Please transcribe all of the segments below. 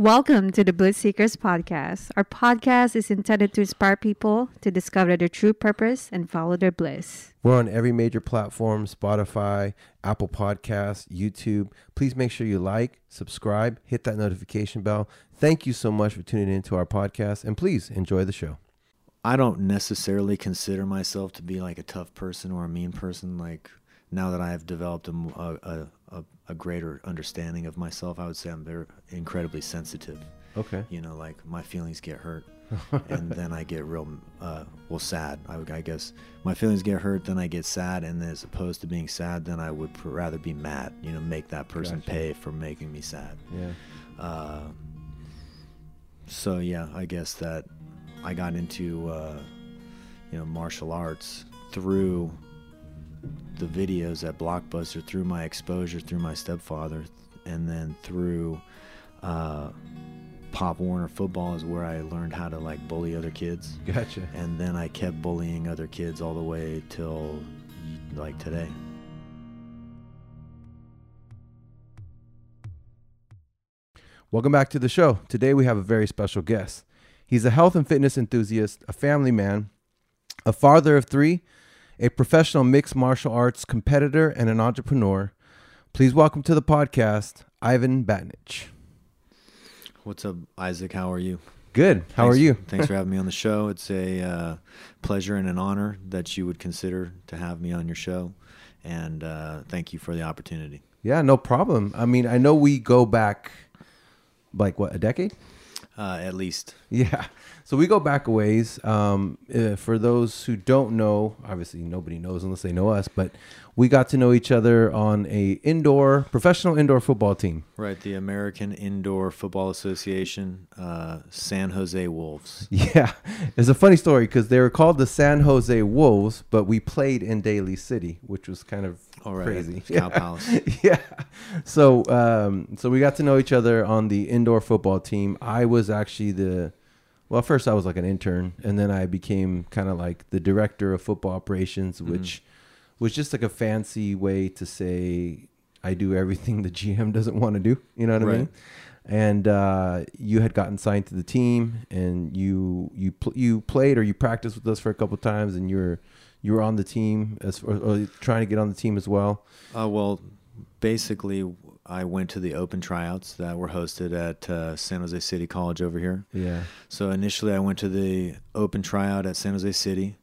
Welcome to the Bliss Seekers podcast. Our podcast is intended to inspire people to discover their true purpose and follow their bliss. We're on every major platform Spotify, Apple Podcasts, YouTube. Please make sure you like, subscribe, hit that notification bell. Thank you so much for tuning into our podcast, and please enjoy the show. I don't necessarily consider myself to be like a tough person or a mean person. Like now that I have developed a, a, a, a greater understanding of myself, I would say I'm very incredibly sensitive. Okay. You know, like my feelings get hurt, and then I get real, uh, well, sad. I, would- I guess my feelings get hurt, then I get sad, and as opposed to being sad, then I would pr- rather be mad. You know, make that person Gotcha. pay for making me sad. Yeah. Uh, so yeah, I guess that I got into uh, you know martial arts through the videos at Blockbuster, through my exposure through my stepfather, and then through uh, Pop Warner football is where I learned how to like bully other kids, Gotcha. and then I kept bullying other kids all the way till like today. Welcome back to the show. Today we have a very special guest. He's a health and fitness enthusiast, a family man, a father of three, a professional mixed martial arts competitor, and an entrepreneur. Please welcome to the podcast, Ivan Batinich. What's up, Isaac? How are you? Good. How Thanks- are you? Thanks for having me on the show. It's a uh, pleasure and an honor that you would consider to have me on your show. And uh, thank you for the opportunity. Yeah, no problem. I mean, I know we go back like what, a decade? Uh, at least, Yeah. So we go back a ways. Um, uh, for those who don't know, obviously nobody knows unless they know us, but we got to know each other on a indoor professional indoor football team. right? The American Indoor Football Association, uh, San Jose Wolves. Yeah. It's a funny story because they were called the San Jose Wolves, but we played in Daly City, which was kind of All right, crazy. Cow Palace. yeah. So um, so we got to know each other on the indoor football team. I was actually the well, first I was like an intern, and then I became kind of like the director of football operations, Mm-hmm. which was just like a fancy way to say I do everything the GM doesn't want to do. You know what I mean? And uh, you had gotten signed to the team, and you you pl- you played or you practiced with us for a couple times, and you were you were on the team as or, or trying to get on the team as well. Uh, well, basically, I went to the open tryouts that were hosted at uh, San Jose City College over here. Yeah. So initially, I went to the open tryout at San Jose City.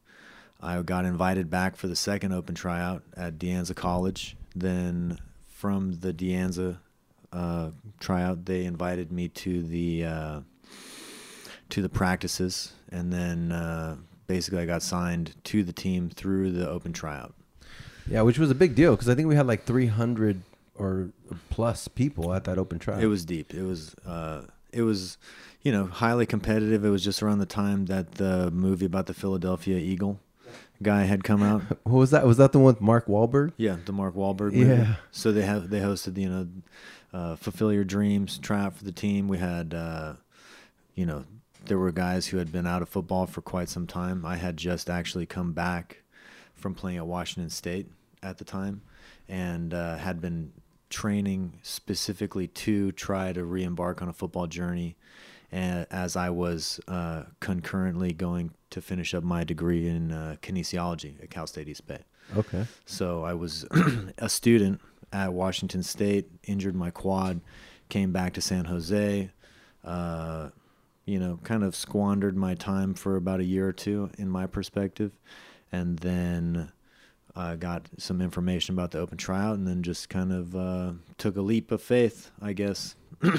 I got invited back for the second open tryout at De Anza College. Then from the De Anza uh, tryout, they invited me to the uh, to the practices, and then uh, basically I got signed to the team through the open tryout. Yeah, which was a big deal because I think we had like 300 or plus people at that open trial. It was deep. It was uh, it was you know highly competitive. It was just around the time that the movie about the Philadelphia Eagle guy had come out. What was that? Was that the one with Mark Wahlberg? Yeah, the Mark Wahlberg movie. Yeah. So they have they hosted you know, uh, fulfill your dreams tryout for the team. We had uh, you know there were guys who had been out of football for quite some time. I had just actually come back from playing at Washington State at the time, and uh, had been training specifically to try to re-embark on a football journey. And as I was uh, concurrently going to finish up my degree in uh, kinesiology at Cal State East Bay. Okay. So I was a student at Washington State, injured my quad, came back to San Jose, uh, you know, kind of squandered my time for about a year or two, in my perspective, and then uh, got some information about the open tryout, and then just kind of uh, took a leap of faith, I guess.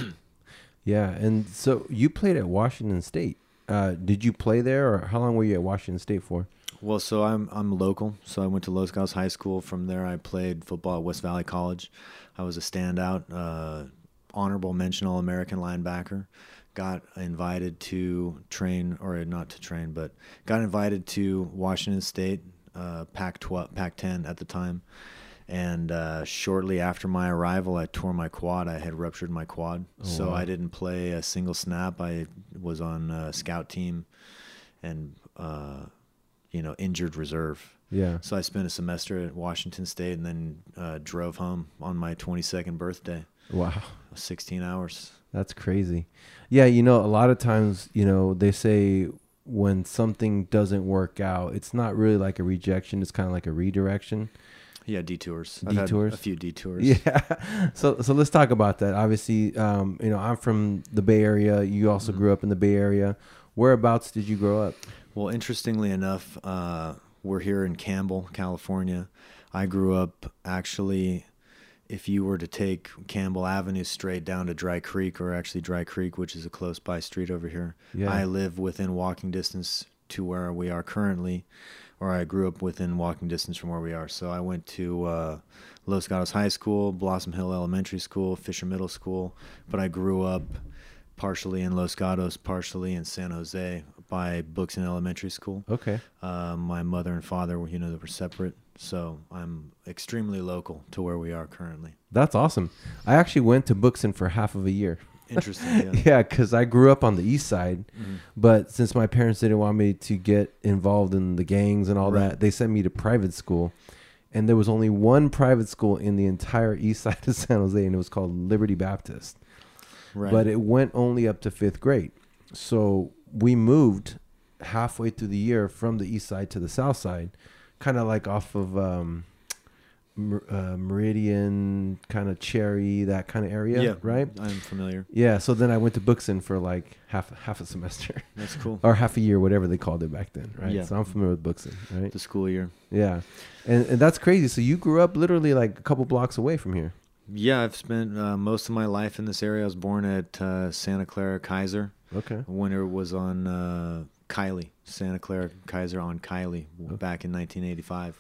Yeah, and so you played at Washington State. Uh, did you play there, or how long were you at Washington State for? Well, so I'm I'm local, so I went to Los Gatos High School. From there, I played football at West Valley College. I was a standout, uh, honorable mention All American linebacker. Got invited to train, or not to train, but got invited to Washington State, uh, Pac-12, Pac-10 at the time. And uh, shortly after my arrival, I tore my quad. I had ruptured my quad, so wow. I didn't play a single snap. I was on a scout team, and uh, you know, injured reserve. Yeah. So I spent a semester at Washington State and then uh, drove home on my 22nd birthday. Wow. 16 hours. That's crazy. Yeah, you know, a lot of times, you know, they say when something doesn't work out, it's not really like a rejection, it's kind of like a redirection. Yeah, detours. Detours? a few detours. Yeah. So so let's talk about that. Obviously, um, you know, I'm from the Bay Area. You also Mhm. grew up in the Bay Area. Whereabouts did you grow up? Well, interestingly enough, uh, we're here in Campbell, California. I grew up actually. If you were to take Campbell Avenue straight down to Dry Creek, or actually Dry Creek, which is a close by street over here, Yeah. I live within walking distance to where we are currently, or I grew up within walking distance from where we are. So I went to uh, Los Gatos High School, Blossom Hill Elementary School, Fisher Middle School, but I grew up partially in Los Gatos, partially in San Jose by Booksin Elementary School. Okay. Uh, my mother and father, were, you know, they were separate, so I'm extremely local to where we are currently. That's awesome. I actually went to Booksin for half of a year. Interesting. Yeah. Yeah, because I grew up on the east side, Mhm. but since my parents didn't want me to get involved in the gangs and all Right. that, they sent me to private school. And there was only one private school in the entire east side of San Jose, and it was called Liberty Baptist. Right. But it went only up to fifth grade. So we moved halfway through the year from the east side to the south side, kind of like off of um, uh, Meridian, kind of Cherry, that kind of area, yeah, right? I'm familiar. Yeah. So then I went to Booksin for like half half a semester That's cool. or half a year, whatever they called it back then, right? Yeah. So I'm familiar with Booksin, right? The school year. Yeah, and and that's crazy. So you grew up literally like a couple blocks away from here. Yeah, I've spent uh, most of my life in this area. I was born at uh, Santa Clara Kaiser Okay. when it was on uh, Kiely, Santa Clara Kaiser on Kiely back in 1985.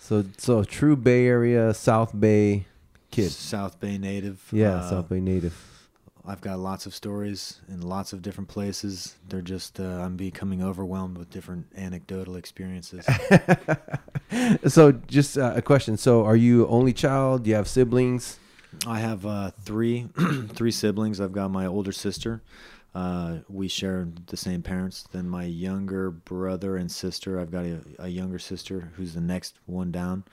So so true Bay Area, South Bay kid. South Bay native. Yeah, Uh, South Bay native. I've got lots of stories in lots of different places. They're just uh, I'm becoming overwhelmed with different anecdotal experiences. so just uh, a question. So are you only child? Do you have siblings? I have uh, three three siblings. I've got my older sister. Uh, we share the same parents. Then my younger brother and sister. I've got a, a younger sister who's the next one down,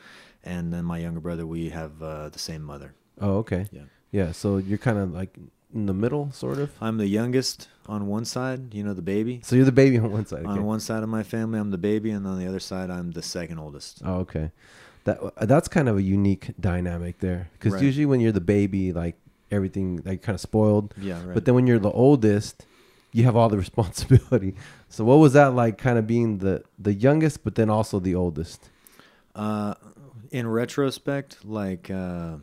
and then my younger brother. We have uh, the same mother. Oh, okay. Yeah. Yeah. So you're kind of like in the middle, sort of. I'm the youngest on one side. You know, the baby. So you're the baby on one side. Okay. On one side of my family, I'm the baby, and on the other side, I'm the second oldest. Oh, okay. That that's kind of a unique dynamic there, because Right. usually when you're the baby, like everything, like kind of spoiled. Yeah, right. But then when you're the oldest, you have all the responsibility. So what was that like, kind of being the the youngest, but then also the oldest? Uh, in retrospect, like uh,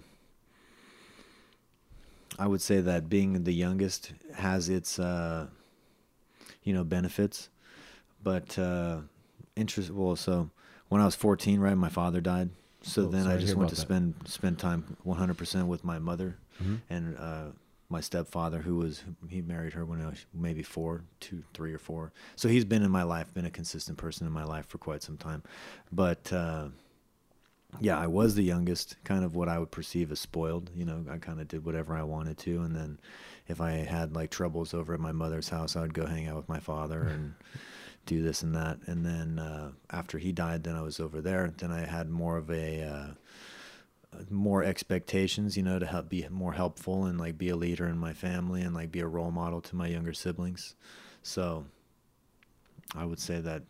I would say that being the youngest has its uh, you know benefits, but uh, interest. Well, so when I was 14, right, my father died. So Oh, then I just went to about spend spend time 100% with my mother Mhm. and uh, my stepfather, who was he married her when I was maybe four, two, three or four. So he's been in my life, been a consistent person in my life for quite some time. But uh, yeah, I was the youngest, kind of what I would perceive as spoiled. You know, I kind of did whatever I wanted to, and then if I had like troubles over at my mother's house, I would go hang out with my father and do this and that. And then uh, after he died, then I was over there. Then I had more of a uh, more expectations, you know, to help be more helpful and like be a leader in my family and like be a role model to my younger siblings. So I would say that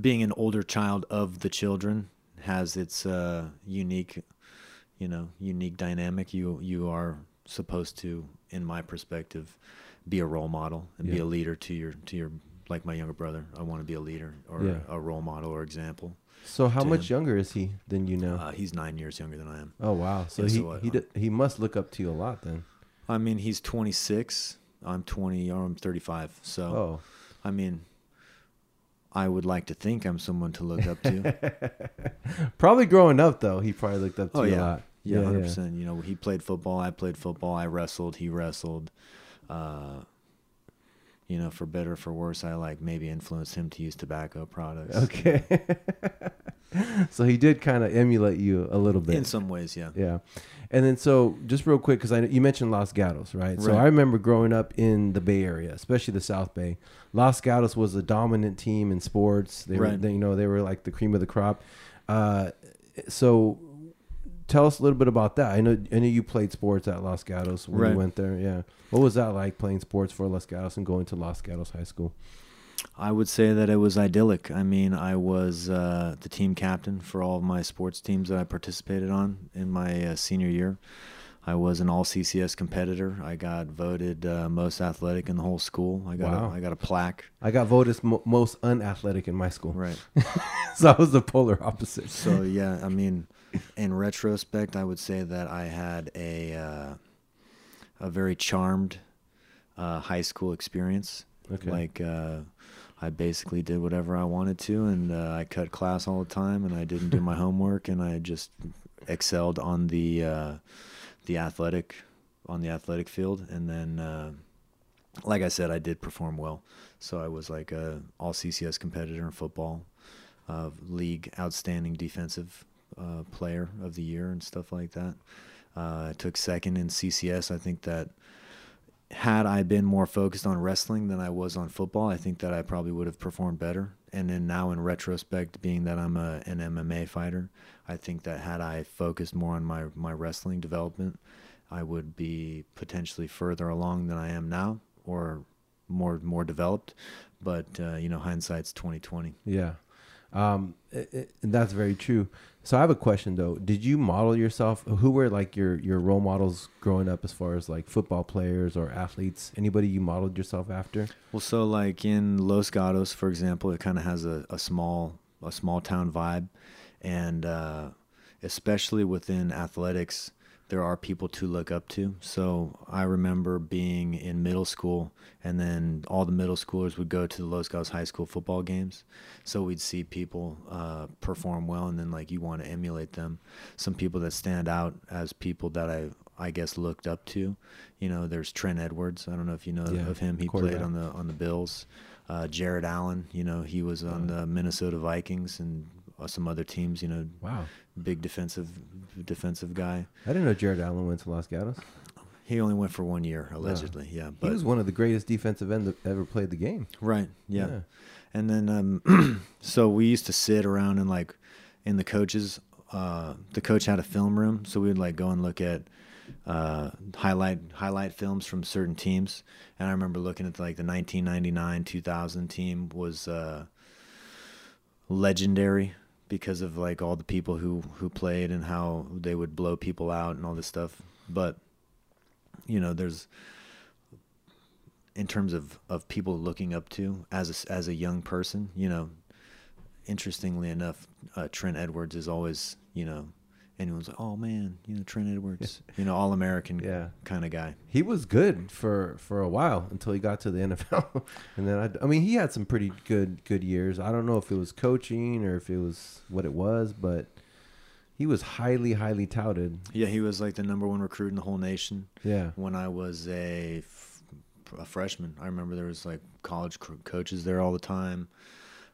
being an older child of the children has its uh, unique, you know, unique dynamic. You you are supposed to, in my perspective, be a role model and be a leader to your to your like my younger brother. I want to be a leader or Yeah. a role model or example. So how much him. younger is he than you now? Uh, he's nine years younger than I am. oh wow. So yeah, he so, uh, he d- he must look up to you a lot then. I mean, he's 26. I'm 20 or I'm 35. So Oh. I mean, I would like to think I'm someone to look up to. probably growing up though, he probably looked up to Oh, you a lot. Yeah, hundred percent. You know, he played football. I played football. I wrestled. He wrestled. Uh, you know, for better or for worse, I like maybe influenced him to use tobacco products. Okay. so he did kind of emulate you a little bit. In some ways, yeah. Yeah. And then so just real quick because I you mentioned Los Gatos, right? So I remember growing up in the Bay Area, especially the South Bay. Los Gatos was a dominant team in sports. They were, Right. they, you know, they were like the cream of the crop. Uh, so tell us a little bit about that. I know I know you played sports at Los Gatos when Right. you went there. Yeah, what was that like playing sports for Los Gatos and going to Los Gatos High School? I would say that it was idyllic. I mean, I was uh, the team captain for all of my sports teams that I participated on in my uh, senior year. I was an all CCS competitor. I got voted uh, most athletic in the whole school. I got Wow. a, I got a plaque. I got voted mo- most unathletic in my school, Right. so I was the polar opposite. So yeah, I mean, in retrospect, I would say that I had a uh, a very charmed uh, high school experience. Okay. Like uh, I basically did whatever I wanted to, and uh, I cut class all the time, and I didn't do my homework, and I just excelled on the uh, the athletic on the athletic field, and then. Uh, like I said, I did perform well, so I was like a all CCS competitor in football, league outstanding defensive uh, player of the year and stuff like that. Uh, I took second in CCS. I think that had I been more focused on wrestling than I was on football, I think that I probably would have performed better. And then now, in retrospect, being that I'm a, an MMA fighter, I think that had I focused more on my, my wrestling development, I would be potentially further along than I am now, or more more developed. But uh, you know, hindsight's twenty twenty. Yeah, um, it, it, that's very true. So I have a question though. Did you model yourself? Who were like your your role models growing up, as far as like football players or athletes? Anybody you modeled yourself after? Well, so like in Los Gatos, for example, it kind of has a, a small a small town vibe, and uh, especially within athletics, there are people to look up to. So I remember being in middle school, and then all the middle schoolers would go to the Los Gatos High School football games. So we'd see people uh, perform well, and then like you want to emulate them. Some people that stand out as people that I I guess looked up to. You know, there's Trent Edwards. I don't know if you know Yeah, of him. He played on the on the Bills. Uh, Jared Allen, you know, he was on the Minnesota Vikings and some other teams. You know, Wow, big defensive defensive guy. I didn't know Jared Allen went to Los Gatos. He only went for one year allegedly. Yeah, He but was one of the greatest defensive end that ever played the game. right. Yeah. And then um, so we used to sit around and like in the coaches. Uh, the coach had a film room, so we'd like go and look at uh, highlight highlight films from certain teams. And I remember looking at like the 1999 2000 team was uh, legendary because of like all the people who who played and how they would blow people out and all this stuff. But you know, there's in terms of of people looking up to as a, as a young person, you know, interestingly enough, uh, Trent Edwards is always, you know, anyone's like, oh man, you know, Trent Edwards, you know, all American Yeah. kind of guy. He was good for for a while until he got to the NFL, and then I, I mean he had some pretty good good years. I don't know if it was coaching or if it was what it was, but he was highly highly touted. Yeah, he was like the number one recruit in the whole nation. Yeah, when I was a, f- a freshman. I remember there was like college co- coaches there all the time.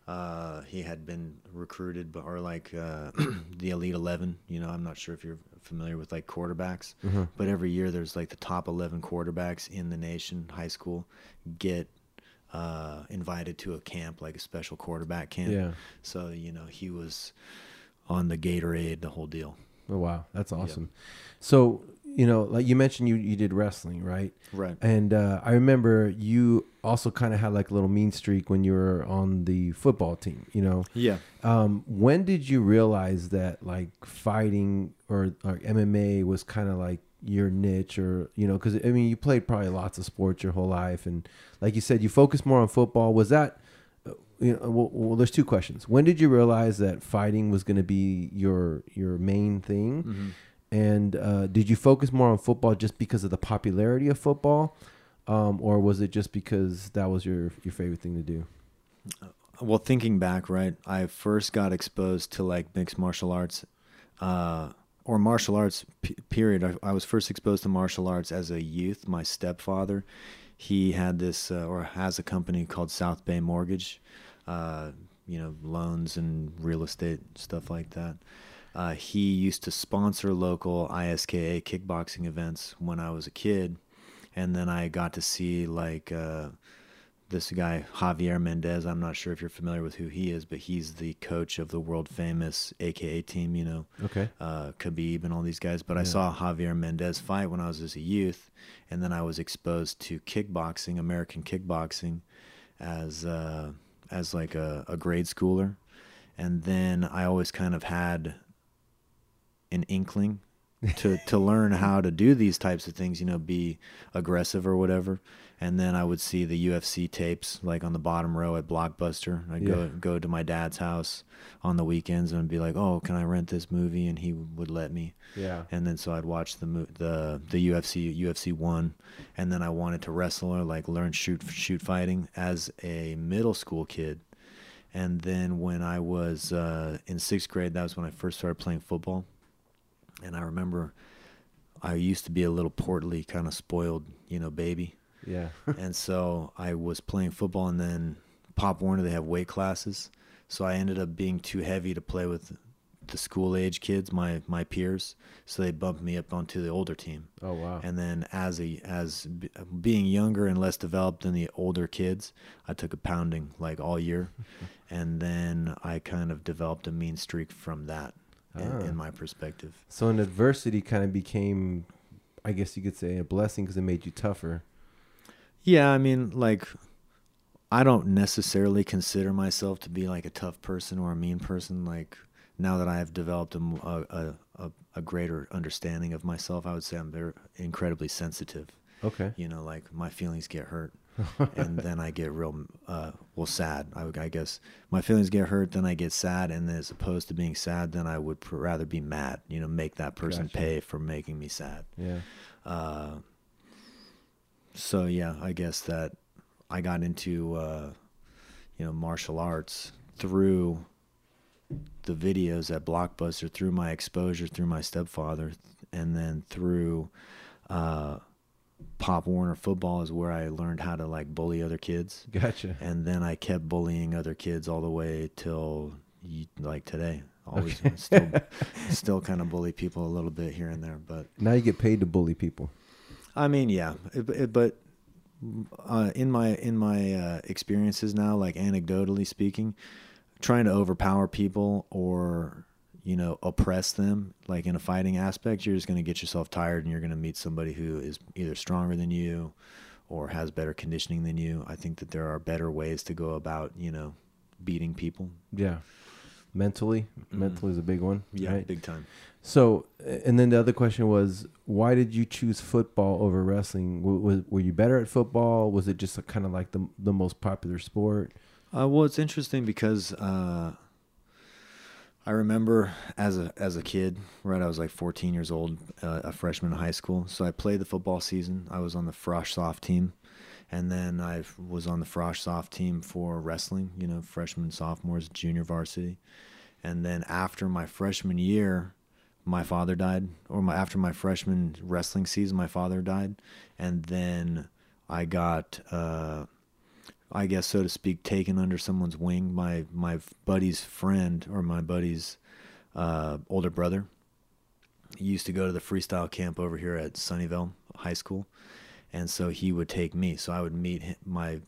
Uh, he had been recruited, but or like uh, the elite eleven. You know, I'm not sure if you're familiar with like quarterbacks, Mhm. but every year there's like the top eleven quarterbacks in the nation, high school, get uh, invited to a camp, like a special quarterback camp. yeah. So you know, he was on the Gatorade, the whole deal. Oh wow, that's awesome. So you know, like you mentioned, you you did wrestling, right? Right. And uh, I remember you also kind of had like a little mean streak when you were on the football team. You know, Yeah. um, when did you realize that like fighting or, or MMA was kind of like your niche, or you know, because I mean, you played probably lots of sports your whole life, and like you said, you focused more on football. Was that uh, you know, well, well, there's two questions. When did you realize that fighting was going to be your your main thing? Mhm. And uh, did you focus more on football just because of the popularity of football, um, or was it just because that was your your favorite thing to do? Well, thinking back, right, I first got exposed to like mixed martial arts, uh, or martial arts. P- period. I, I was first exposed to martial arts as a youth. My stepfather, he had this uh, or has a company called South Bay Mortgage, uh, you know, loans and real estate stuff like that. Uh, he used to sponsor local ISKA kickboxing events when I was a kid, and then I got to see like. Uh, this guy Javier Mendez. I'm not sure if you're familiar with who he is, but he's the coach of the world famous AKA team. You know, Okay. uh, Khabib and all these guys. But I saw Javier Mendez fight when I was as a youth, and then I was exposed to kickboxing, American kickboxing, as uh, as like a, a grade schooler, and then I always kind of had an inkling to to learn how to do these types of things. You know, be aggressive or whatever. And then I would see the UFC tapes like on the bottom row at Blockbuster. I'd go Yeah. go to my dad's house on the weekends and be like, "Oh, can I rent this movie?" And he would let me. Yeah. And then so I'd watch the the the UFC UFC one, and then I wanted to wrestle or like learn shoot shoot fighting as a middle school kid. And then when I was uh, in sixth grade, that was when I first started playing football. And I remember I used to be a little portly, kind of spoiled, you know, baby Yeah. and so I was playing football, and then Pop Warner they have weight classes, so I ended up being too heavy to play with the school age kids, my my peers. So they bumped me up onto the older team, oh wow. and then as a as b- being younger and less developed than the older kids, I took a pounding like all year, and then I kind of developed a mean streak from that, Ah. in my perspective. so an adversity kind of became, I guess you could say, a blessing because it made you tougher. Yeah, I mean, like, I don't necessarily consider myself to be like a tough person or a mean person. Like, now that I have developed a a a greater understanding of myself, I would say I'm very incredibly sensitive. Okay. You know, like my feelings get hurt, and then I get real, uh, well, sad. I, I guess my feelings get hurt, then I get sad, and as opposed to being sad, then I would pr- rather be mad. You know, make that person Gotcha. pay for making me sad. Yeah. Uh, so yeah, I guess that I got into uh, you know martial arts through the videos at Blockbuster, through my exposure, through my stepfather, and then through uh, Pop Warner football is where I learned how to like bully other kids, Gotcha. and then I kept bullying other kids all the way till like today. Always Okay. still still kind of bully people a little bit here and there, but Now you get paid to bully people. I mean, yeah, it, it- but uh, in my in my uh, experiences now, like anecdotally speaking, trying to overpower people or you know oppress them, like in a fighting aspect, you're just going to get yourself tired, and you're going to meet somebody who is either stronger than you or has better conditioning than you. I think that there are better ways to go about you know beating people. Yeah. Mentally, Mhm. mental is a big one. right? big time. So, and then the other question was, why did you choose football over wrestling? Was, were you better at football? Was it just kind of like the the most popular sport? Uh, well, it's interesting because uh, I remember as a as a kid, right? I was like 14 years old, uh, a freshman in high school. So I played the football season. I was on the Frosh Soph team, and then I was on the Frosh Soph team for wrestling. You know, freshmen, sophomores, junior varsity, and then after my freshman year, my father died, or my after my freshman wrestling season, my father died, and then I got. Uh, I guess so to speak, taken under someone's wing. My my buddy's friend or my buddy's uh, older brother he used to go to the freestyle camp over here at Sunnyvale High School, and so he would take me. So I would meet hi- my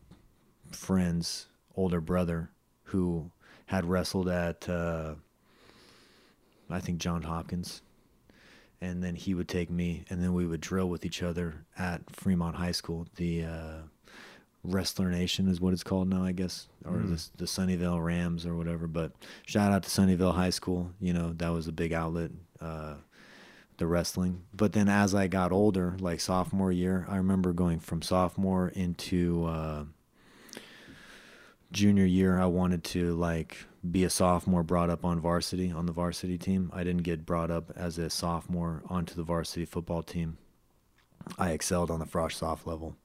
friend's older brother who had wrestled at uh, I think John Hopkins. And then he would take me, and then we would drill with each other at Fremont High School. The uh, Wrestler Nation is what it's called now, I guess, or Mm. the, the Sunnyvale Rams or whatever. But shout out to Sunnyvale High School. You know that was a big outlet, uh, the wrestling. But then as I got older, like sophomore year, I remember going from sophomore into uh, junior year. I wanted to like be a sophomore, brought up on varsity on the varsity team. I didn't get brought up as a sophomore onto the varsity football team. I excelled on the frosh soph level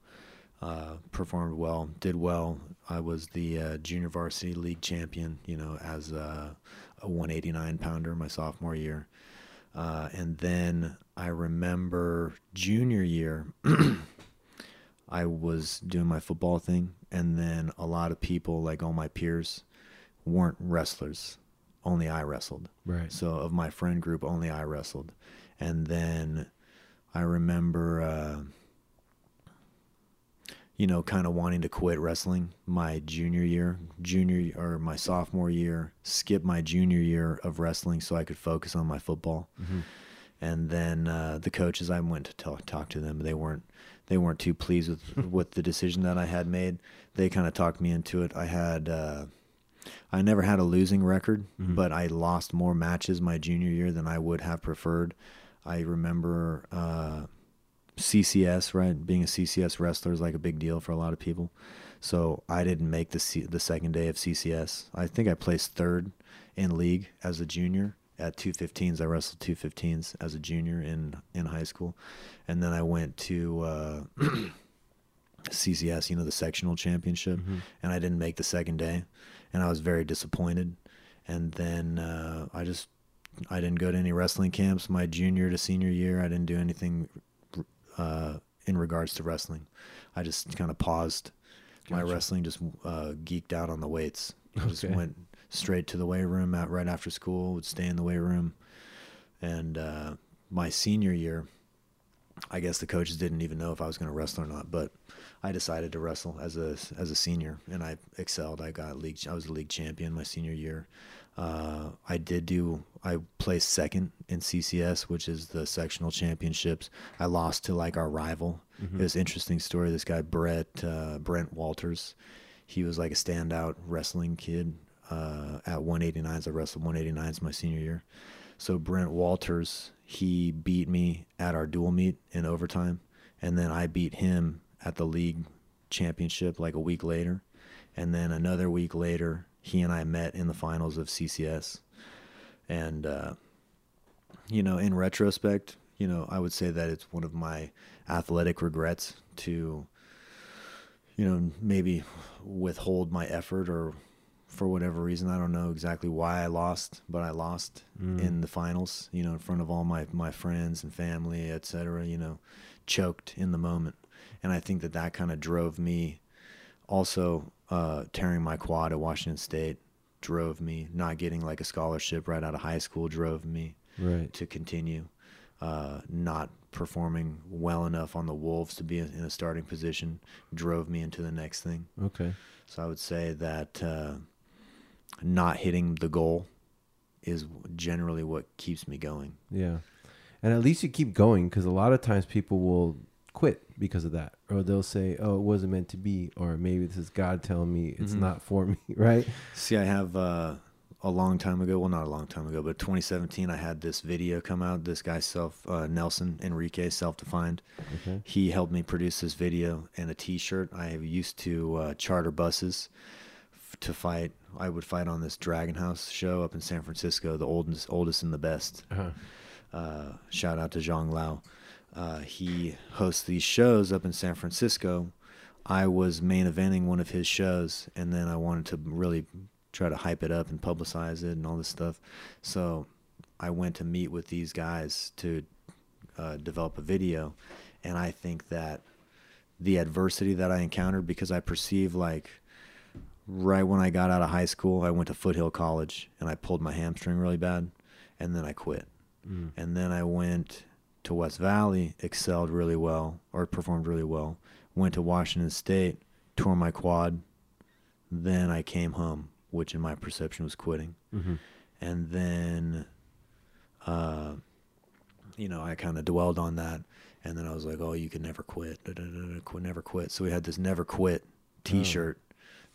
uh, performed well, did well. I was the uh, junior varsity league champion, you know, as a, a 189 pounder my sophomore year. Uh, and then I remember junior year, I was doing my football thing, and then a lot of people, like all my peers, weren't wrestlers. Only I wrestled. Right. So of my friend group, only I wrestled. And then I remember, uh, you know, kind of wanting to quit wrestling my junior year, junior or my sophomore year, skip my junior year of wrestling so I could focus on my football. Mm-hmm. And then uh, the coaches, I went to talk, talk to them. They weren't they weren't too pleased with with the decision that I had made. They kind of talked me into it. I had uh, I never had a losing record, Mhm. but I lost more matches my junior year than I would have preferred. I remember uh, CCS, right? Being a CCS wrestler is like a big deal for a lot of people. So I didn't make the C- the second day of CCS. I think I placed third in league as a junior at 215s. I wrestled 215s as a junior in in high school, and then I went to uh, CCS, you know, the sectional championship, Mhm. and I didn't make the second day, and I was very disappointed. And then uh, I just I didn't go to any wrestling camps my junior to senior year. I didn't do anything uh, in regards to wrestling. I just kind of paused my wrestling, just uh, geeked out on the weights. I just Okay. went straight to the weight room out right after school. Would stay in the weight room, and uh, my senior year, I guess the coaches didn't even know if I was going to wrestle or not. But I decided to wrestle as a as a senior, and I excelled. I got league. I was a league champion my senior year. Uh, I did do. I placed second in CCS, which is the sectional championships. I lost to like our rival. Mhm. It was an interesting story. This guy Brett uh, Brent Walters, he was like a standout wrestling kid. Uh, at 189s, I wrestled 189s my senior year. So Brent Walters, he beat me at our dual meet in overtime, and then I beat him at the league championship like a week later, and then another week later, he and I met in the finals of CCS, and uh, you know, in retrospect, you know, I would say that it's one of my athletic regrets to, you know, maybe withhold my effort or for whatever reason. I don't know exactly why I lost, but I lost Mm. in the finals, you know, in front of all my, my friends and family, et cetera, you know, choked in the moment. And I think that that kind of drove me also uh, tearing my quad at Washington State drove me not getting like a scholarship right out of high school drove me Right. to continue uh, not performing well enough on the Wolves to be in a starting position drove me into the next thing. Okay. So I would say that uh, not hitting the goal is generally what keeps me going. Yeah. And at least you keep going because a lot of times people will because of that. Or they'll say, oh, it wasn't meant to be. Or maybe this is God telling me it's Mhm. not for me. Right. See, I have uh, a long time ago. Well, not a long time ago, but 2017. I had this video come out. This guy, self uh, Nelson Enrique, self-defined. Okay. He helped me produce this video and a T-shirt. I used to uh, charter buses f- to fight. I would fight on this Dragon House show up in San Francisco, the oldest, oldest and the best. Uh-huh. Uh, shout out to Zhang Lao. Uh, he hosts these shows up in San Francisco. I was main eventing one of his shows, and then I wanted to really try to hype it up and publicize it and all this stuff. So I went to meet with these guys to uh, develop a video, and I think that the adversity that I encountered because I perceive like right when I got out of high school, I went to Foothill College and I pulled my hamstring really bad, and then I quit. Mm. And then I went to West Valley, excelled really well, or performed really well. Went to Washington State, tore my quad. Then I came home, which in my perception was quitting. hmm And then, uh, you know, I kind of dwelled on that. And then I was like, oh, you can never quit. Da, da, da, da, quit, never quit. So we had this never quit t shirt,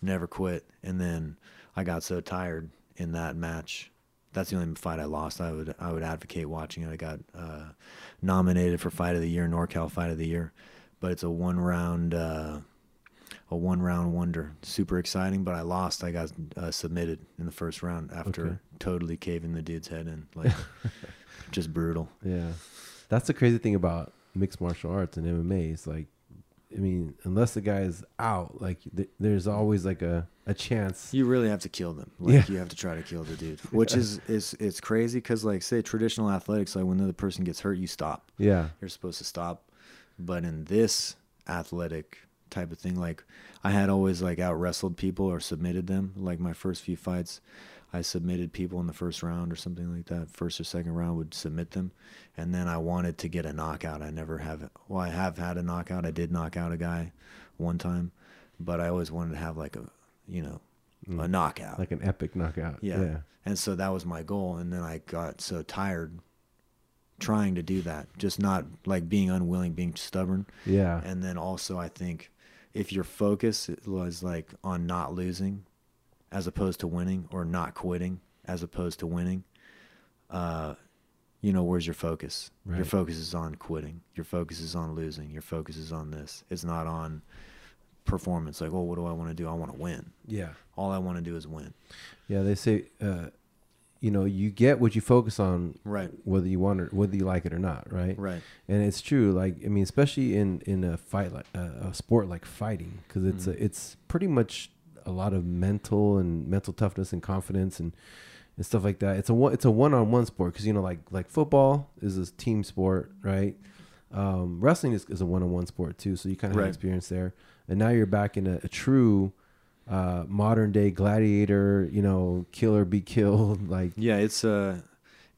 never quit. And then I got so tired in that match. That's the only fight I lost. I would I would advocate watching it. I got uh, nominated for Fight of the Year, NorCal Fight of the Year, but it's a one round uh, a one round wonder. Super exciting, but I lost. I got uh, submitted in the first round after Okay. totally caving the dude's head in. Like just brutal. Yeah. That's the crazy thing about mixed martial arts and MMA. Is like, I mean, unless the guy is out, like th- there's always like a, a chance. You really have to kill them. Like Yeah. you have to try to kill the dude, which is is it's crazy because like say traditional athletics, like when the person gets hurt, you stop. Yeah. You're supposed to stop. But in this athletic type of thing, like I had always like out wrestled people or submitted them. Like my first few fights, I submitted people in the first round or something like that. First or second round would submit them, and then I wanted to get a knockout. I never have. Well, I have had a knockout. I did knock out a guy one time, but I always wanted to have like a, you know, a Mm. knockout. Like an epic knockout. Yeah. Yeah. And so that was my goal. And then I got so tired trying to do that, just not like being unwilling, being stubborn. Yeah. And then also, I think if your focus was like on not losing as opposed to winning or not quitting as opposed to winning, uh, you know, where's your focus? Your focus is on quitting. Your focus is on losing. Your focus is on this. It's not on performance. Like, oh, what do I want to do? I want to win. Yeah. All I want to do is win. Yeah. They say, uh, you know, you get what you focus on, Right. whether you want it, whether you like it or not, right? Right. And it's true. Like I mean, especially in in a fight like uh, a sport like fighting, because it's Mhm. a, it's pretty much a lot of mental and mental toughness and confidence and and stuff like that. It's a it's a one on one sport because you know like like football is a team sport, right? Um, wrestling is, is a one on one sport too, so you kind of Right. have experience there. And now you're back in a, a true uh, modern day gladiator, you know, kill or be killed, like Yeah, it's uh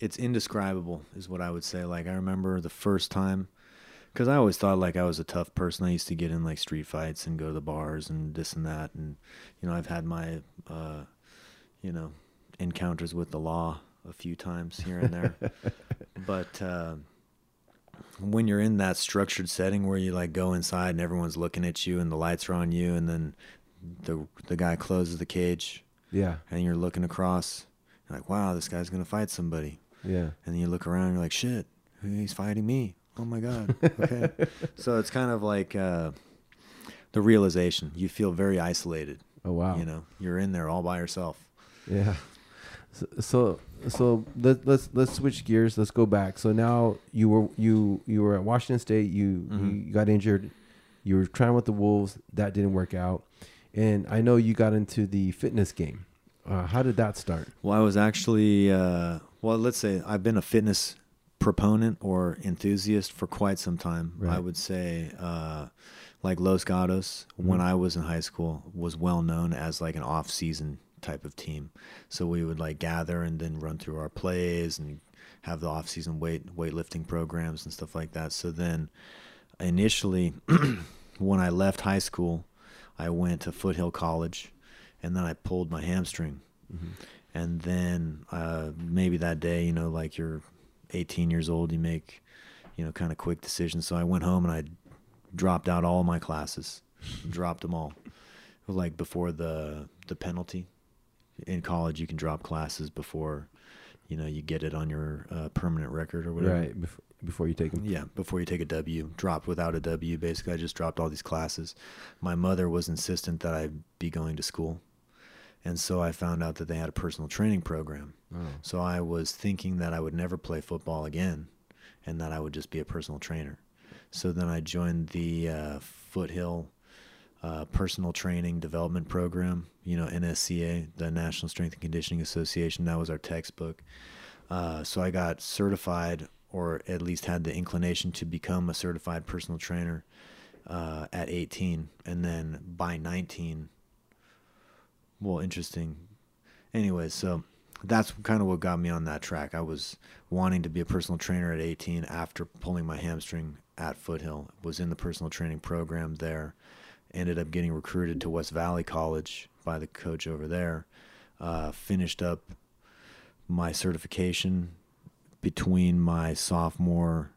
it's indescribable is what I would say. Like I remember the first time cuz I always thought like I was a tough person. I used to get in like street fights and go to the bars and this and that and you know, I've had my uh you know, encounters with the law a few times here and there. but uh when you're in that structured setting where you like go inside and everyone's looking at you and the lights are on you and then the the guy closes the cage yeah, and you're looking across. You're like, wow, this guy's gonna fight somebody. yeah, And then you look around, and you're like, shit, he's fighting me. Oh my god. Okay. so it's kind of like uh, the realization. You feel very isolated. oh wow, You know, you're in there all by yourself. Yeah. So so, so let, let's let's switch gears. Let's go back. So now you were you you were at Washington State. You Mhm. you got injured. You were trying with the Wolves. That didn't work out. And I know you got into the fitness game. Uh, how did that start? Well, I was actually, uh, well, let's say I've been a fitness proponent or enthusiast for quite some time. I would say, uh, like Los Gatos, when Mhm. I was in high school, was well known as like an off season type of team. So we would like gather and then run through our plays and have the off season weight weightlifting programs and stuff like that. So then initially when I left high school, I went to Foothill College and then I pulled my hamstring and then uh, maybe that day, you know, like you're 18 years old, you make, you know, kind of quick decisions. So I went home and I dropped out all my classes, dropped them all, like before the the penalty. In college, you can drop classes before, you know, you get it on your uh, permanent record or whatever. Right before, before you take them. Yeah, before you take a W, dropped without a W. Basically, I just dropped all these classes. My mother was insistent that I be going to school. And so I found out that they had a personal training program. Oh. So I was thinking that I would never play football again and that I would just be a personal trainer. So then I joined the uh, Foothill uh, Personal Training Development Program, you know, NSCA, the National Strength and Conditioning Association. That was our textbook. Uh, so I got certified, or at least had the inclination to become a certified personal trainer uh, at 18. And then by 19, well, interesting. Anyways, so that's kind of what got me on that track. I was wanting to be a personal trainer at 18 after pulling my hamstring at Foothill. Was in the personal training program there. Ended up getting recruited to West Valley College by the coach over there. Uh, finished up my certification between my sophomore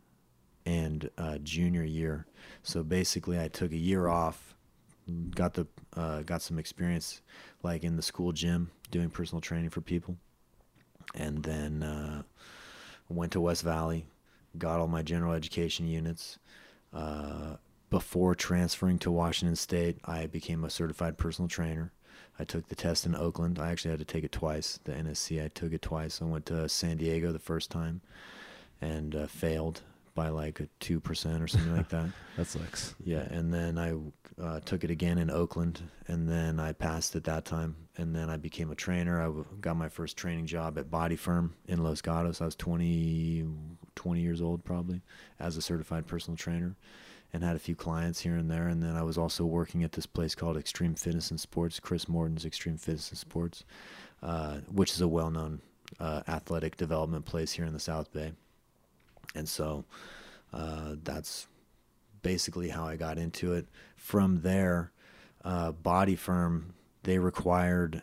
and uh, junior year. So basically, I took a year off, got the uh, got some experience like in the school gym doing personal training for people, and then uh, went to West Valley, got all my general education units. Uh, before transferring to Washington State, I became a certified personal trainer. I took the test in Oakland. I actually had to take it twice. The NSC, I took it twice. I went to San Diego the first time and uh, failed by like a 2% or something like that. That sucks. Yeah, and then I uh, took it again in Oakland, and then I passed at that time, and then I became a trainer. I w- got my first training job at Body Firm in Los Gatos. I was 20, 20 years old probably as a certified personal trainer, and had a few clients here and there. And then I was also working at this place called Extreme Fitness and Sports, Chris Morton's Extreme Fitness and Sports, uh, which is a well-known uh, athletic development place here in the South Bay. And so uh, that's basically how I got into it. From there, uh, Body Firm they required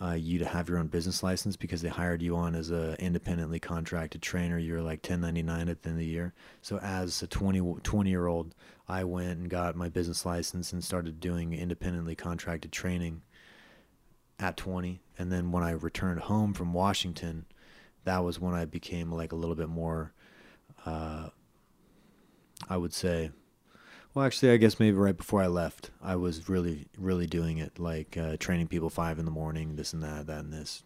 uh, you to have your own business license because they hired you on as a independently contracted trainer. You're like 1099 at the end of the year. So as a 20, 20 year old, I went and got my business license and started doing independently contracted training at 20. And then when I returned home from Washington, that was when I became like a little bit more, uh, I would say, well, actually, I guess maybe right before I left, I was really, really doing it, like uh, training people five in the morning, this and that, that and this,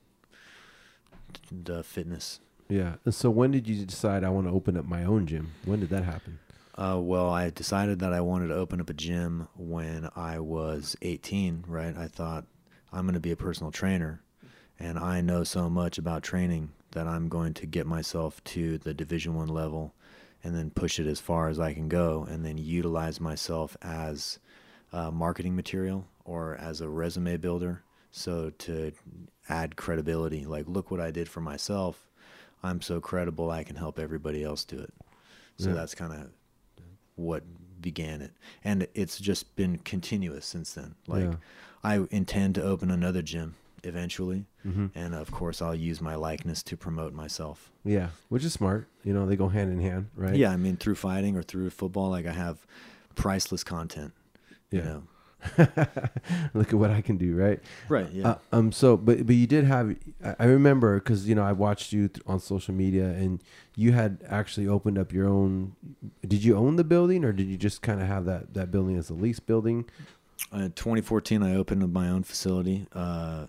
the fitness. Yeah. And so when did you decide I want to open up my own gym? When did that happen? Uh, well, I decided that I wanted to open up a gym when I was 18. Right, I thought I'm going to be a personal trainer, and I know so much about training that I'm going to get myself to the Division One level and then push it as far as I can go, and then utilize myself as uh, marketing material or as a resume builder. So to add credibility, like look what I did for myself. I'm so credible I can help everybody else do it. So Yeah. that's kind of what began it, and it's just been continuous since then. Like Yeah. I intend to open another gym eventually, Mm-hmm. and of course I'll use my likeness to promote myself. Yeah. Which is smart. You know, they go hand in hand, right? Yeah, I mean through fighting or through football, like I have priceless content. You Yeah. know, Look at what I can do, right? right? Yeah. Uh, um. So, but but you did have. I- I remember because you know I watched you th- on social media, and you had actually opened up your own. Did you own the building, or did you just kind of have that that building as a lease building? Uh, 2014, I opened up my own facility, uh,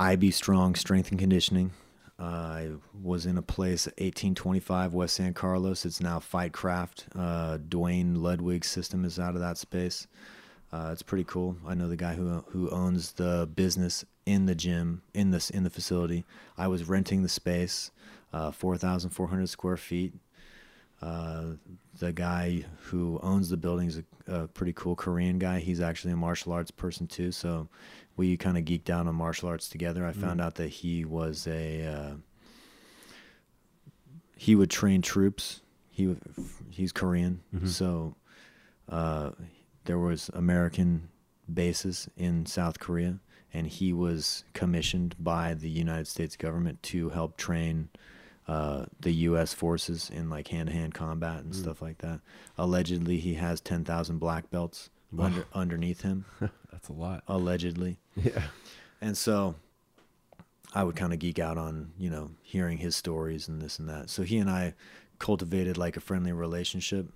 IB Strong Strength and Conditioning. Uh, I was in a place at 1825 West San Carlos. It's now Fightcraft. Uh, Duane Ludwig's system is out of that space. Uh, it's pretty cool. I know the guy who who owns the business in the gym in this in the facility. I was renting the space, uh, 4,400 square feet. Uh, the guy who owns the building is a, a pretty cool Korean guy. He's actually a martial arts person too. So we kind of geeked out on martial arts together. I found out that he was a uh, he would train troops. He he's Korean, Mhm. so uh, there was American bases in South Korea, and he was commissioned by the United States government to help train uh, the U.S. forces in like hand-to-hand combat and Mm. stuff like that. Allegedly, he has ten thousand black belts Wow. under underneath him. That's a lot. Allegedly, Yeah. and so I would kind of geek out on, you know, hearing his stories and this and that. So he and I cultivated like a friendly relationship.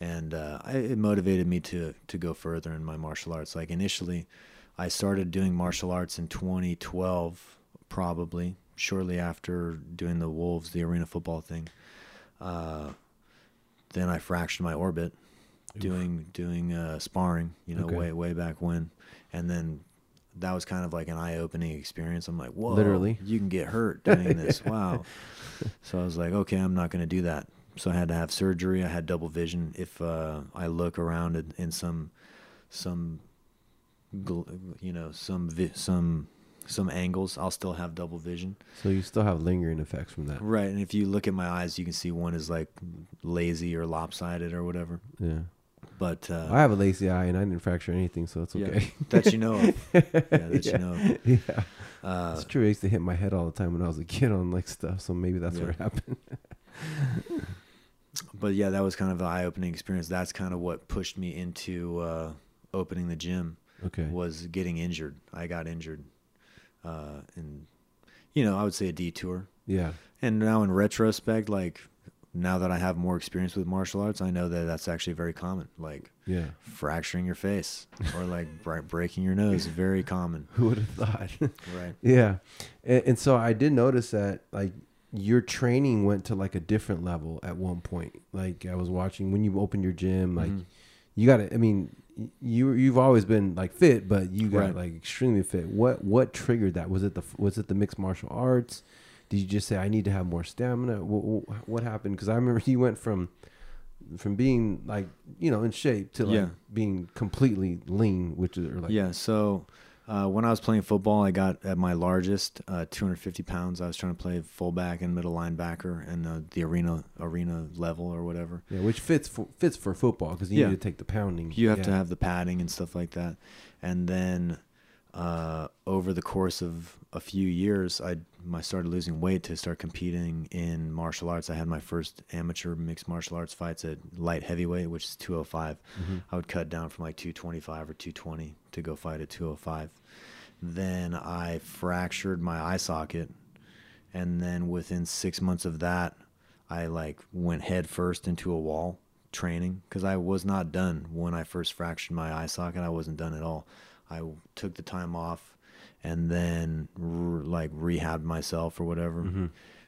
And uh, I, it motivated me to to go further in my martial arts. Like initially, I started doing martial arts in 2012, probably shortly after doing the Wolves, the arena football thing. Uh, then I fractured my orbit doing doing uh, sparring, you know, Okay. way way back when, and then that was kind of like an eye opening experience. I'm like, whoa, Literally. you can get hurt doing this. Wow. So I was like, okay, I'm not going to do that. So I had to have surgery. I had double vision. If uh, I look around in, in some some you know some vi- some some angles, I'll still have double vision. So you still have lingering effects from that. Right, and if you look at my eyes, you can see one is like lazy or lopsided or whatever. Yeah. But uh, I have a lazy eye, and I didn't fracture anything, so it's Yeah, okay. that you know of. Yeah, that you know. of. yeah. Uh, It's true. I used to hit my head all the time when I was a kid on like stuff, so maybe that's Yeah. what happened. but yeah, that was kind of an eye-opening experience. That's kind of what pushed me into uh, opening the gym. Okay. Was getting injured. I got injured, uh, and you know, I would say a detour. Yeah. And now, in retrospect, like now that I have more experience with martial arts, I know that that's actually very common. Like Yeah. fracturing your face or like breaking your nose, very common. Who would have thought? Right. yeah. And, and so I did notice that like your training went to like a different level at one point. Like I was watching when you opened your gym, like Mhm. you got to. I mean, you you've always been like fit, but you got Right. like extremely fit. What what triggered that? Was it the was it the mixed martial arts? Did you just say I need to have more stamina? What, what happened? Because I remember you went from from being like you know in shape to like Yeah. being completely lean, which is or like yeah. So Uh, when I was playing football, I got at my largest, uh, 250 pounds. I was trying to play fullback and middle linebacker and uh, the arena arena level or whatever. Yeah, which fits for, fits for football because you Yeah. need to take the pounding. You have to have the padding and stuff like that. And then uh, over the course of a few years, I I started losing weight to start competing in martial arts. I had my first amateur mixed martial arts fights at light heavyweight, which is 205. Mm-hmm. I would cut down from like 225 or 220 to go fight at 205. Then I fractured my eye socket, and then within six months of that, I like went head first into a wall training because I was not done when I first fractured my eye socket. I wasn't done at all. I took the time off, and then r- like rehabbed myself or whatever. Mm-hmm.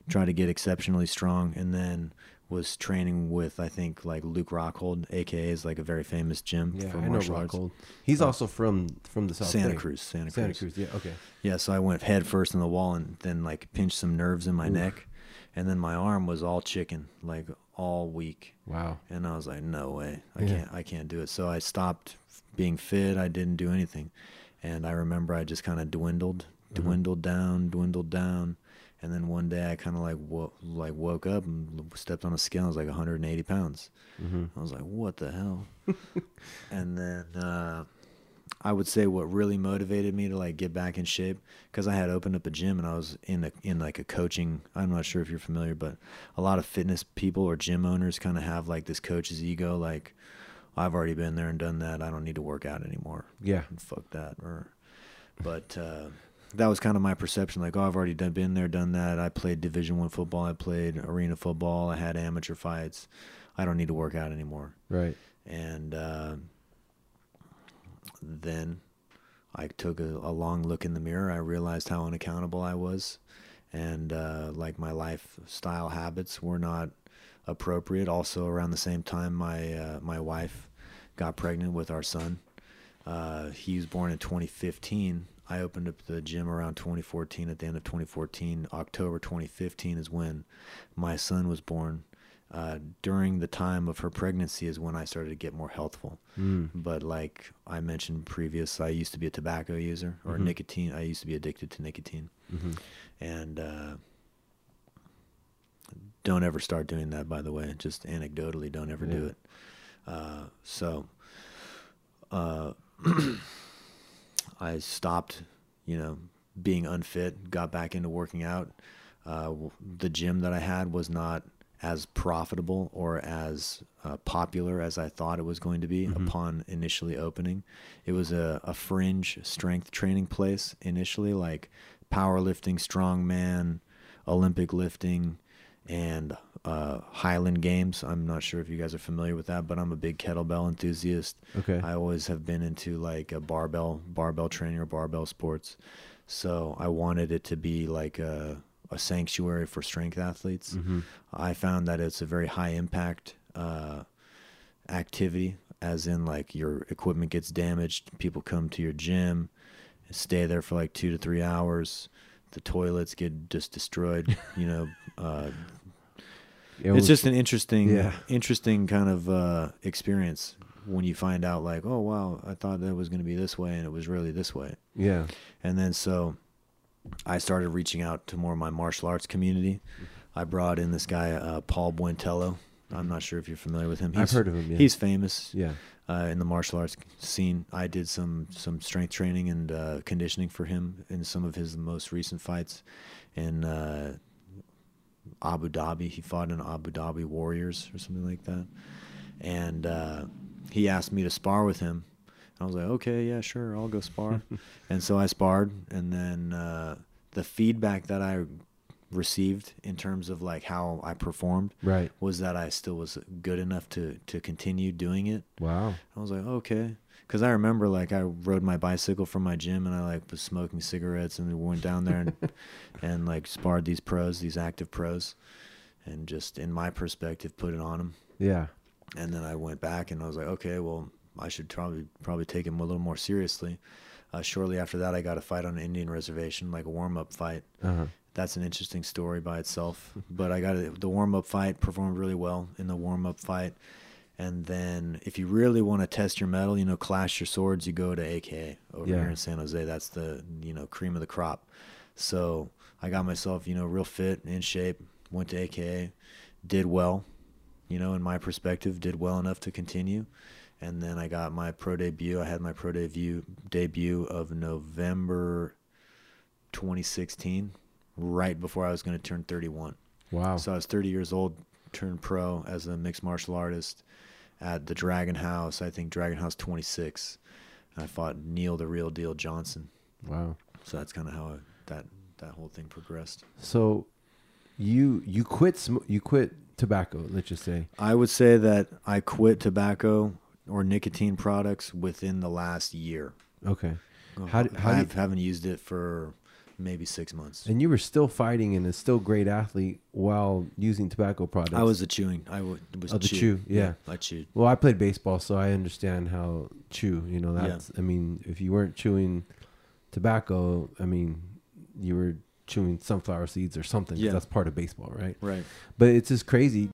Tried to get exceptionally strong, and then was training with I think like Luke Rockhold, AKA is like a very famous gym Yeah, for I know martial arts. Rockhold. He's Oh. also from from the South Santa Bay. Cruz, Santa Cruz. Santa Cruz. Yeah. Okay. Yeah, so I went head first in the wall and then like pinched some nerves in my Oof. neck, and then my arm was all chicken, like all weak, Wow. and I was like, no way, I Yeah. can't, I can't do it. So I stopped being fit. I didn't do anything, and I remember I just kind of dwindled, dwindled down, dwindled down, and then one day I kind of like wo- like woke up and stepped on a scale. I was like 180 pounds. Mm-hmm. I was like, what the hell? and then uh, I would say what really motivated me to like get back in shape because I had opened up a gym and I was in a, in like a coaching. I'm not sure if you're familiar, but a lot of fitness people or gym owners kind of have like this coach's ego, like I've already been there and done that. I don't need to work out anymore. Yeah. Fuck that. Or, but uh, that was kind of my perception. Like, oh, I've already done, been there, done that. I played Division One football. I played arena football. I had amateur fights. I don't need to work out anymore Right. and uh, then I took a, a long look in the mirror. I realized how unaccountable I was, and uh, like my lifestyle habits were not appropriate. Also, around the same time, my uh, my wife got pregnant with our son. Uh, he was born in 2015. I opened up the gym around 2014. At the end of 2014, October 2015 is when my son was born. Uh, during the time of her pregnancy is when I started to get more healthful. Mm. But like I mentioned previous, I used to be a tobacco user or Mhm. nicotine. I used to be addicted to nicotine, Mm-hmm. and uh, don't ever start doing that. By the way, just anecdotally, don't ever do it. Uh, so, uh, I stopped, you know, being unfit. Got back into working out. Uh, the gym that I had was not as profitable or as uh, popular as I thought it was going to be Mhm. upon initially opening. It was a, a fringe strength training place initially, like powerlifting, strongman, Olympic lifting, and uh, Highland Games. I'm not sure if you guys are familiar with that, but I'm a big kettlebell enthusiast. Okay. I always have been into like a barbell barbell training or barbell sports. So I wanted it to be like a, a sanctuary for strength athletes. mm-hmm. I found that it's a very high impact uh, activity, as in like your equipment gets damaged, people come to your gym, stay there for like two to three hours. The toilets get just destroyed. You know, uh, it's just an interesting, Yeah. interesting kind of uh, experience when you find out like, oh wow, I thought that was going to be this way, and it was really this way. yeah. And then so I started reaching out to more of my martial arts community. I brought in this guy, uh, Paul Buentello. I'm not sure if you're familiar with him. I've heard of him. Yeah. He's famous yeah. uh, in the martial arts scene. I did some some strength training and uh, conditioning for him in some of his most recent fights in uh, Abu Dhabi. He fought in Abu Dhabi Warriors or something like that, and uh, he asked me to spar with him. I was like, okay, yeah, sure, I'll go spar. and so I sparred, and then uh, the feedback that I received in terms of like how I performed Right. was that I still was good enough to to continue doing it. Wow. I was like, okay, because I remember like I rode my bicycle from my gym and I like was smoking cigarettes and we went down there and and like sparred these pros, these active pros, and just in my perspective put it on them. Yeah. And then I went back and I was like, okay, well I should probably probably take him a little more seriously. Uh, shortly after that, I got a fight on an Indian reservation, like a warm up fight Uh huh. that's an interesting story by itself. But I got it. The warm up fight performed really well in the warm up fight, And then if you really want to test your metal, you know, clash your swords, you go to AKA over Yeah. here in San Jose. That's the, you know, cream of the crop. So I got myself, you know, real fit, in shape, went to AKA, did well, you know, in my perspective, did well enough to continue. And then I got my pro debut. I had my pro debut debut of November 2016, right before I was going to turn 31. Wow. So I was 30 years old, turned pro as a mixed martial artist at the Dragon House. I think Dragon House 26. And I fought Neil the Real Deal Johnson. wow. So that's kind of how I, that that whole thing progressed. So you you quit sm- you quit tobacco, let's just say. I would say that I quit tobacco or nicotine products within the last year. Okay. How how I you- haven't used it for maybe six months. And you were still fighting and a still great athlete while using tobacco products. I was a chewing. I wa- was Oh, the chew, yeah. I chewed. Well, I played baseball, so I understand how chew. You know, Yeah. that's. I mean, if you weren't chewing tobacco, I mean, you were chewing sunflower seeds or something. Yeah. That's part of baseball, right? Right. But it's just crazy.